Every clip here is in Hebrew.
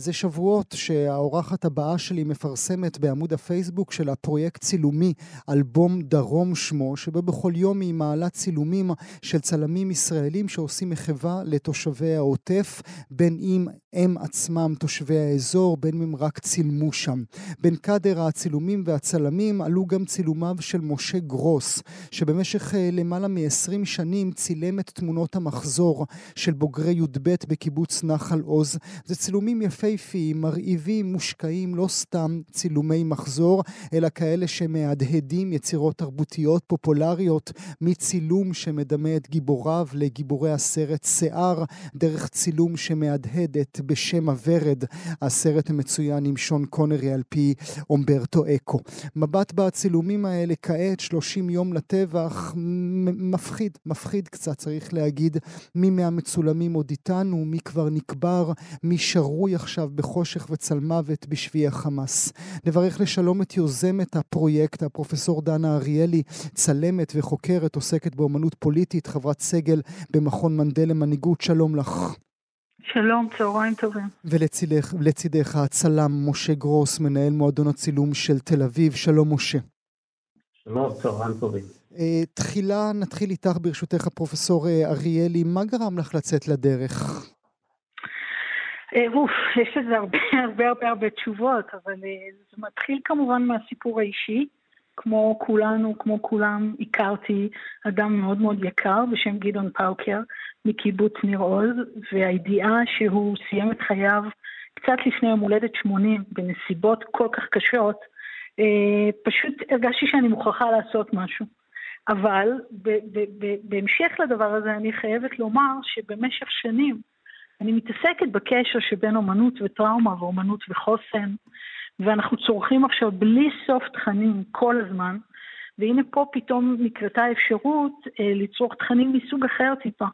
זה שבועות שהאורחת הבאה שלי מפרסמת בעמוד הפייסבוק של הפרויקט צילומי, אלבום דרום שמו, שבו בכל יום היא מעלה צילומים של צלמים ישראלים שעושים מחווה לתושבי העוטף, בין אם הם עצמם תושבי האזור, בין אם הם רק צילמו שם. בין קאדר הצילומים והצלמים עלו גם צילומיו של משה גרוס, שבמשך אה, למעלה מ-20 שנים צילם את תמונות המחזור של בוגרי י"ב בקיבוץ נחל עוז. זה צילומים יפי יפהפיים, מרהיבים, מושקעים, לא סתם צילומי מחזור, אלא כאלה שמהדהדים יצירות תרבותיות פופולריות, מצילום שמדמה את גיבוריו לגיבורי הסרט שיער, דרך צילום שמהדהד את בשם הוורד, הסרט המצוין עם שון קונרי על פי אומברטו אקו. מבט בצילומים האלה כעת, 30 יום לטבח, מפחיד, מפחיד קצת צריך להגיד, מי מהמצולמים עוד איתנו, מי כבר נקבר, מי שרוי עכשיו עכשיו בחושך וצלמוות בשבי החמאס. נברך לשלום את יוזמת הפרויקט, הפרופסור דנה אריאלי, צלמת וחוקרת, עוסקת באמנות פוליטית, חברת סגל במכון מנדל למנהיגות. שלום לך. שלום, צהריים טובים. ולצידך הצלם משה גרוס, מנהל מועדון הצילום של תל אביב. שלום, משה. שלום, צהריים טובים. Uh, תחילה נתחיל איתך ברשותך, פרופסור uh, אריאלי. מה גרם לך לצאת לדרך? אה, אוף, יש לזה הרבה הרבה הרבה הרבה תשובות, אבל אה, זה מתחיל כמובן מהסיפור האישי. כמו כולנו, כמו כולם, הכרתי אדם מאוד מאוד יקר בשם גדעון פאוקר מקיבוץ ניר עוז, והידיעה שהוא סיים את חייו קצת לפני יום הולדת 80 בנסיבות כל כך קשות, אה, פשוט הרגשתי שאני מוכרחה לעשות משהו. אבל בהמשך לדבר הזה אני חייבת לומר שבמשך שנים אני מתעסקת בקשר שבין אומנות וטראומה ואומנות וחוסן, ואנחנו צורכים עכשיו בלי סוף תכנים כל הזמן, והנה פה פתאום נקרתה אפשרות אה, לצרוך תכנים מסוג אחר טיפה.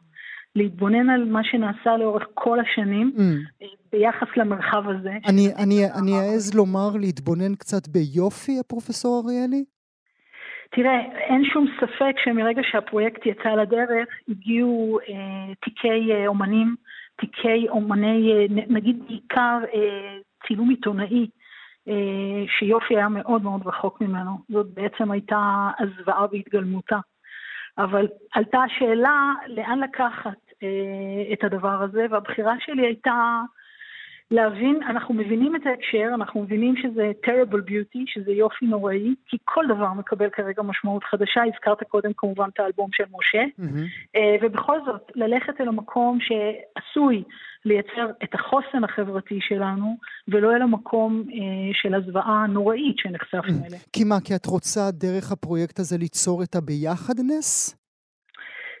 להתבונן על מה שנעשה לאורך כל השנים mm. אה, ביחס למרחב הזה. אני, אני, אני אעז לומר להתבונן קצת ביופי, הפרופסור אריאלי? תראה, אין שום ספק שמרגע שהפרויקט יצא לדרך, הגיעו אה, תיקי אה, אומנים תיקי אומני, אה, נגיד בעיקר אה, צילום עיתונאי, אה, שיופי היה מאוד מאוד רחוק ממנו. זאת בעצם הייתה הזוועה בהתגלמותה. אבל עלתה השאלה לאן לקחת את הדבר הזה, והבחירה שלי הייתה להבין, אנחנו מבינים את ההקשר, אנחנו מבינים שזה terrible beauty, שזה יופי נוראי, כי כל דבר מקבל כרגע משמעות חדשה, הזכרת קודם כמובן את האלבום של משה, mm-hmm. ובכל זאת, ללכת אל המקום שעשוי לייצר את החוסן החברתי שלנו, ולא אל המקום אה, של הזוועה הנוראית שנחשפנו. אליה. כי מה, כי את רוצה דרך הפרויקט הזה ליצור את הביחדנס?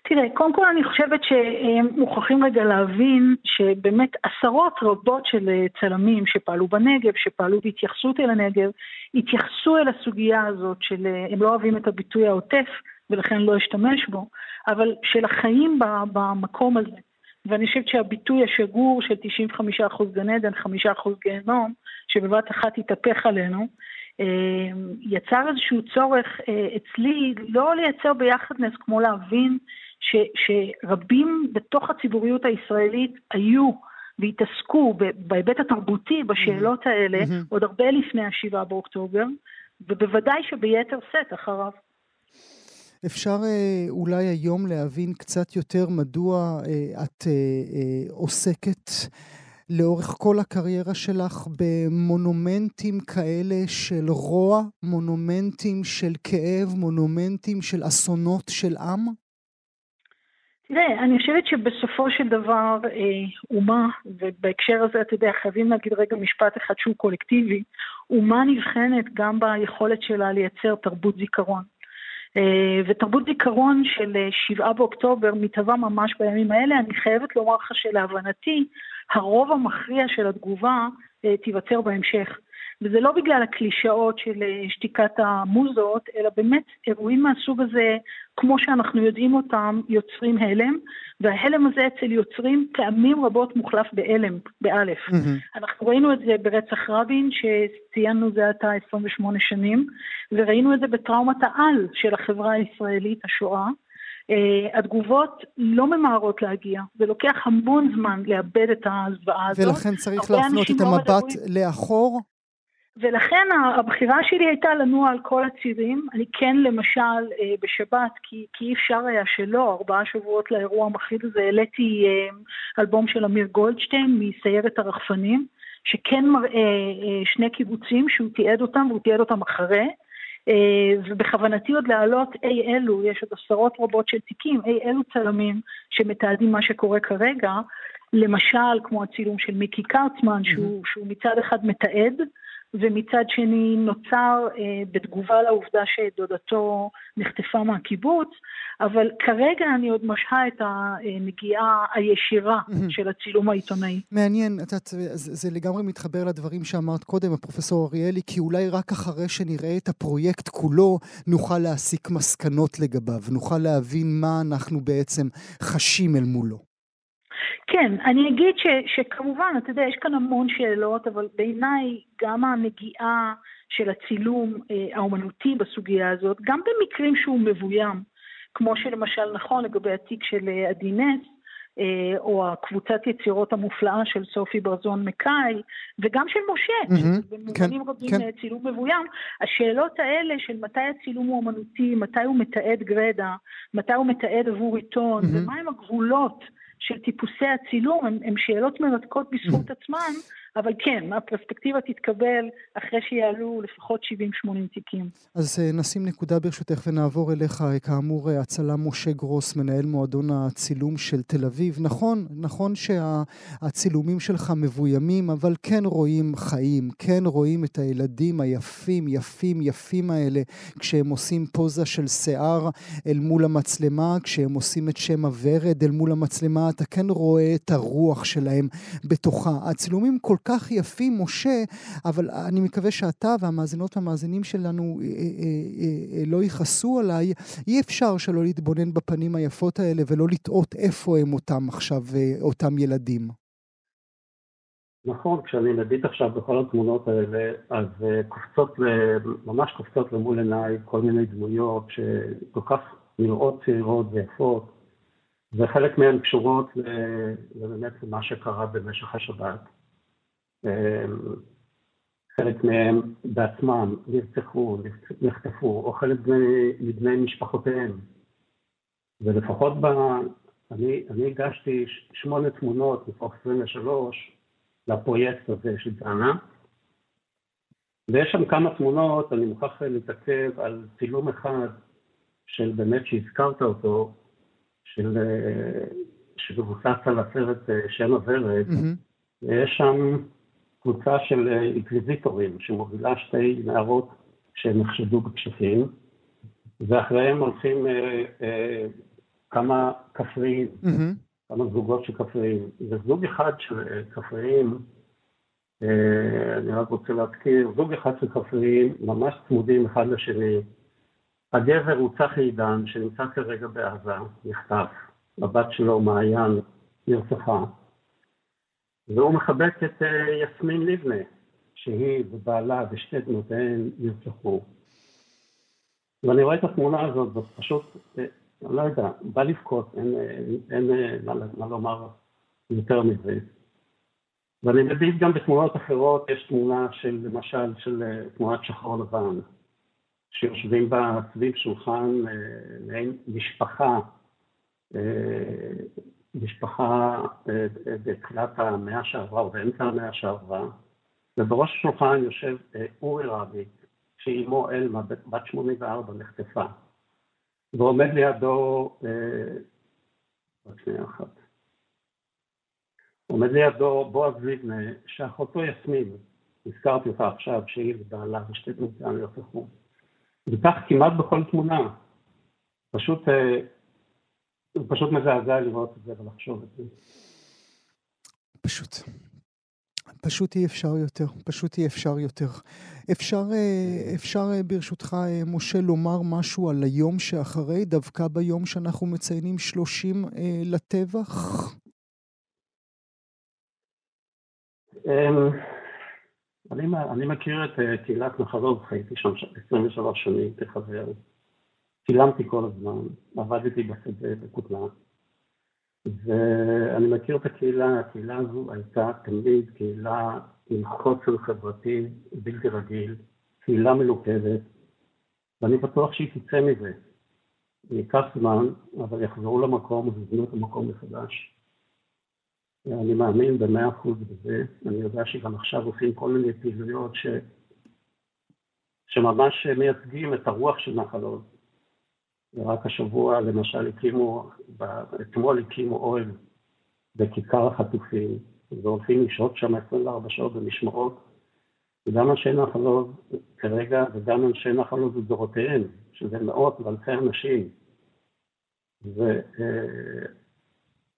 תראה, קודם כל אני חושבת שמוכרחים רגע להבין שבאמת עשרות רבות של אה, צלמים שפעלו בנגב, שפעלו בהתייחסות אל הנגב, התייחסו אל הסוגיה הזאת של, אה, הם לא אוהבים את הביטוי העוטף ולכן לא אשתמש בו, אבל של החיים במקום הזה. ואני חושבת שהביטוי השגור של 95% גן עדן, 5% גיהנום, שבבת אחת התהפך עלינו, אה, יצר איזשהו צורך אצלי לא לייצר ביחדנס כמו להבין ש, שרבים בתוך הציבוריות הישראלית היו והתעסקו בהיבט התרבותי בשאלות. האלה mm-hmm. עוד הרבה לפני השבעה באוקטובר, ובוודאי שביתר שאת אחריו. אפשר אה, אולי היום להבין קצת יותר מדוע אה, את אה, עוסקת לאורך כל הקריירה שלך במונומנטים כאלה של רוע, מונומנטים של כאב, מונומנטים של אסונות של עם? תראה, אני חושבת שבסופו של דבר אה, אומה, ובהקשר הזה, אתה יודע, חייבים להגיד רגע משפט אחד שהוא קולקטיבי, אומה נבחנת גם ביכולת שלה לייצר תרבות זיכרון. אה, ותרבות זיכרון של אה, שבעה באוקטובר מתהווה ממש בימים האלה. אני חייבת לומר לך שלהבנתי, הרוב המכריע של התגובה אה, תיווצר בהמשך. וזה לא בגלל הקלישאות של אה, שתיקת המוזות, אלא באמת אירועים מהסוג הזה, כמו שאנחנו יודעים אותם, יוצרים הלם, וההלם הזה אצל יוצרים פעמים רבות מוחלף בהלם, באלף. Mm-hmm. אנחנו ראינו את זה ברצח רבין, שציינו זה עתה 28 שנים, וראינו את זה בטראומת העל של החברה הישראלית, השואה. Uh, התגובות לא ממהרות להגיע, זה לוקח המון זמן לאבד את הזוועה הזאת. ולכן צריך להפנות את לא המבט. לאחור? ולכן הבחירה שלי הייתה לנוע על כל הצירים. אני כן, למשל, אה, בשבת, כי, כי אי אפשר היה שלא, ארבעה שבועות לאירוע המחריד הזה, העליתי אה, אלבום של אמיר גולדשטיין מסיירת הרחפנים, שכן מראה שני קיבוצים שהוא תיעד אותם, והוא תיעד אותם אחרי. ובכוונתי עוד להעלות אי אלו, יש עוד עשרות רבות של תיקים, אי אלו צלמים שמתעדים מה שקורה כרגע, למשל כמו הצילום של מיקי קרצמן, שהוא, שהוא מצד אחד מתעד, ומצד שני נוצר אה, בתגובה לעובדה שדודתו נחטפה מהקיבוץ, אבל כרגע אני עוד משהה את הנגיעה הישירה של הצילום העיתונאי. מעניין, את יודעת, זה, זה לגמרי מתחבר לדברים שאמרת קודם, הפרופסור אריאלי, כי אולי רק אחרי שנראה את הפרויקט כולו, נוכל להסיק מסקנות לגביו, נוכל להבין מה אנחנו בעצם חשים אל מולו. כן, אני אגיד ש, שכמובן, אתה יודע, יש כאן המון שאלות, אבל בעיניי גם הנגיעה של הצילום אה, האומנותי בסוגיה הזאת, גם במקרים שהוא מבוים, כמו שלמשל נכון לגבי התיק של אה, עדי נס, אה, או הקבוצת יצירות המופלאה של סופי ברזון מקאי, וגם של משה, mm-hmm, במובנים כן, רבים כן. צילום מבוים, השאלות האלה של מתי הצילום הוא אומנותי, מתי הוא מתעד גרדה, מתי הוא מתעד עבור עיתון, mm-hmm. ומהם הגבולות של טיפוסי הצילום הן שאלות מרתקות בזכות עצמן, אבל כן, הפרספקטיבה תתקבל אחרי שיעלו לפחות 70-80 תיקים. אז אה, נשים נקודה ברשותך ונעבור אליך. כאמור, אה, הצלם משה גרוס, מנהל מועדון הצילום של תל אביב. נכון, נכון שהצילומים שלך מבוימים, אבל כן רואים חיים, כן רואים את הילדים היפים, יפים, יפים האלה, כשהם עושים פוזה של שיער אל מול המצלמה, כשהם עושים את שם הוורד אל מול המצלמה, אתה כן רואה את הרוח שלהם בתוכה. הצילומים כל כך יפים, משה, אבל אני מקווה שאתה והמאזינות והמאזינים שלנו אה, אה, אה, לא יכעסו עליי. אי אפשר שלא להתבונן בפנים היפות האלה ולא לטעות איפה הם אותם עכשיו, אותם ילדים. נכון, כשאני מביט עכשיו בכל התמונות האלה, אז קופצות, ממש קופצות למול עיניי כל מיני דמויות שכל כך נראות צעירות ויפות, וחלק מהן קשורות באמת למה שקרה במשך השבת. חלק מהם בעצמם נרצחו, נחטפו, או חלק מבני משפחותיהם. ולפחות ב... אני, אני הגשתי שמונה תמונות מתוך 23 לפרויקט הזה של דנה, ויש שם כמה תמונות, אני מוכרח להתעכב על צילום אחד של באמת שהזכרת אותו, של, שמבוסס על הסרט אה, שם הוורד, mm-hmm. ויש שם קבוצה של אינקוויזיטורים שמובילה שתי נערות שנחשדו בכשפים, ואחריהם הולכים אה, אה, כמה כפריים, mm-hmm. כמה זוגות של כפריים. וזוג אחד של כפריים, אה, אני רק רוצה להזכיר, זוג אחד של כפריים ממש צמודים אחד לשני. הגבר הוא צחי עידן, שנמצא כרגע בעזה, נחטף. הבת שלו, מעיין, נרצחה. והוא מחבק את אה, יסמין לבנה, שהיא ובעלה ושתי בנותיהן נרצחו. ואני רואה את התמונה הזאת, זה פשוט, אה, אני לא יודע, בא לבכות, אין, אין, אין אה, מה, מה לומר יותר מזה. ואני מביט גם בתמונות אחרות, יש תמונה של, למשל, של תמונת שחור לבן, שיושבים בה סביב שולחן מעין משפחה משפחה אה, בתחילת המאה שעברה או באמצע המאה שעברה, ובראש השולחן יושב אה, אורי רבי, שאימו אלמה, בת 84, נחטפה, ועומד לידו, אה, עוד שנייה אחת, עומד לידו בועז ליבנה, שאחותו יסמין, הזכרתי אותה עכשיו, שהיא ובעלה ושתי תמותיה נרצחו. וכך כמעט בכל תמונה. פשוט זה פשוט מזעזע לראות את זה ולחשוב את זה. פשוט. פשוט אי אפשר יותר, פשוט אי אפשר יותר. אפשר, אה, אפשר אה, ברשותך, אה, משה, לומר משהו על היום שאחרי, דווקא ביום שאנחנו מציינים 30 לטבח? אמ, אני, אני מכיר את קהילת נחלות, חייתי שם 23 שנים כחבר. צילמתי כל הזמן, עבדתי בשדה בכותנה. ואני מכיר את הקהילה, הקהילה הזו הייתה תמיד קהילה עם חוסר חברתי בלתי רגיל, קהילה מלוכדת, ואני בטוח שהיא תצא מזה. ייקח זמן, אבל יחזרו למקום ויבנו את המקום מחדש. אני מאמין במאה אחוז בזה, אני יודע שגם עכשיו עושים כל מיני פעילויות ש... שממש מייצגים את הרוח של נחל עוז. ורק השבוע למשל הקימו, אתמול הקימו אוהל בכיכר החטופים, והולכים לשהות שם 24 שעות במשמרות, וגם אנשי נחל עוז כרגע, וגם אנשי נחל עוז לדורותיהם, שזה מאות ואלפי אנשים,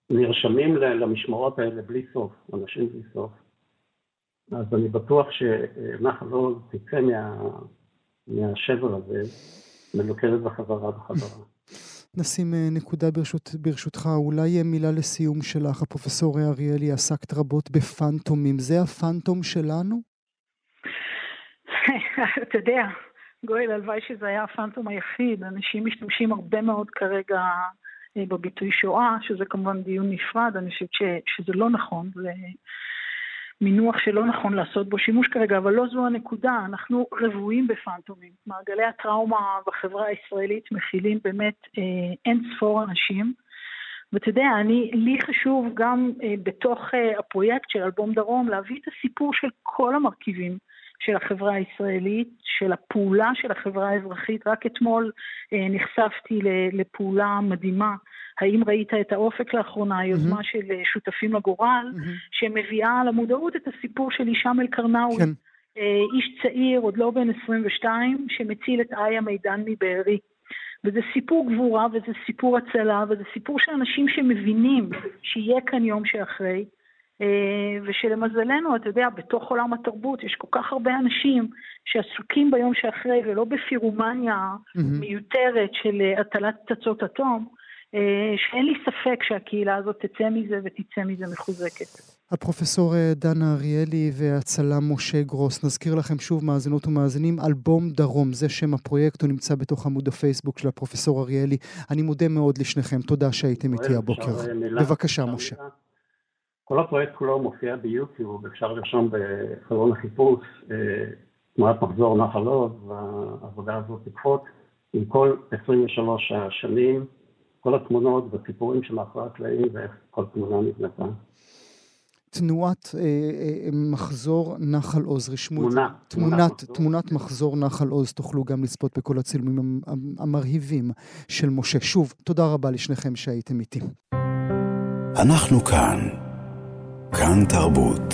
ונרשמים למשמרות האלה בלי סוף, אנשים בלי סוף. אז אני בטוח שנחל עוז תצא מה, מהשבר הזה. מלוכדת בחזרה בחזרה. נשים אה, נקודה ברשות, ברשותך, אולי אה, מילה לסיום שלך, הפרופסור אריאלי, עסקת רבות בפנטומים, זה הפנטום שלנו? אתה יודע, גואל, הלוואי שזה היה הפנטום היחיד, אנשים משתמשים הרבה מאוד כרגע אה, בביטוי שואה, שזה כמובן דיון נפרד, אני חושבת שזה לא נכון, זה מינוח שלא נכון לעשות בו שימוש כרגע, אבל לא זו הנקודה, אנחנו רבועים בפנטומים. מעגלי הטראומה בחברה הישראלית מכילים באמת אה, אין ספור אנשים. ואתה יודע, אני, לי חשוב גם אה, בתוך אה, הפרויקט של אלבום דרום להביא את הסיפור של כל המרכיבים של החברה הישראלית, של הפעולה של החברה האזרחית. רק אתמול אה, נחשפתי לפעולה מדהימה האם ראית את האופק לאחרונה, היוזמה mm-hmm. של אה, שותפים לגורל, mm-hmm. שמביאה למודעות את הסיפור של הישאם אל-קרנאווי. כן. אה, איש צעיר, עוד לא בן 22, שמציל את איה מידן מבארי. וזה סיפור גבורה וזה סיפור הצלה וזה סיפור של אנשים שמבינים שיהיה כאן יום שאחרי. אה, ושלמזלנו, אתה יודע, בתוך עולם התרבות יש כל כך הרבה אנשים שעסוקים ביום שאחרי ולא בפירומניה mm-hmm. מיותרת של הטלת פצצות אטום, אה, שאין לי ספק שהקהילה הזאת תצא מזה ותצא מזה מחוזקת. הפרופסור אה, דנה אריאלי והצלם משה גרוס, נזכיר לכם שוב מאזינות ומאזינים, אלבום דרום, זה שם הפרויקט, הוא נמצא בתוך עמוד הפייסבוק של הפרופסור אריאלי. אני מודה מאוד לשניכם, תודה שהייתם איתי הבוקר. בבקשה, משה. כל הפרויקט כולו מופיע ביוטיוב, אפשר לרשום בחלון החיפוש, אה, תנועת מחזור נחל עוז, והעבודה הזאת תקפוט עם כל 23 השנים. כל התמונות והסיפורים שמאחורי הקלעים ואיך כל תמונה נבנתה. תנועת אה, אה, מחזור נחל עוז, רשמו תמונה, את זה. תמונת, תמונת מחזור נחל עוז, תוכלו גם לצפות בכל הצילומים המרהיבים של משה. שוב, תודה רבה לשניכם שהייתם איתי. אנחנו כאן. כאן תרבות.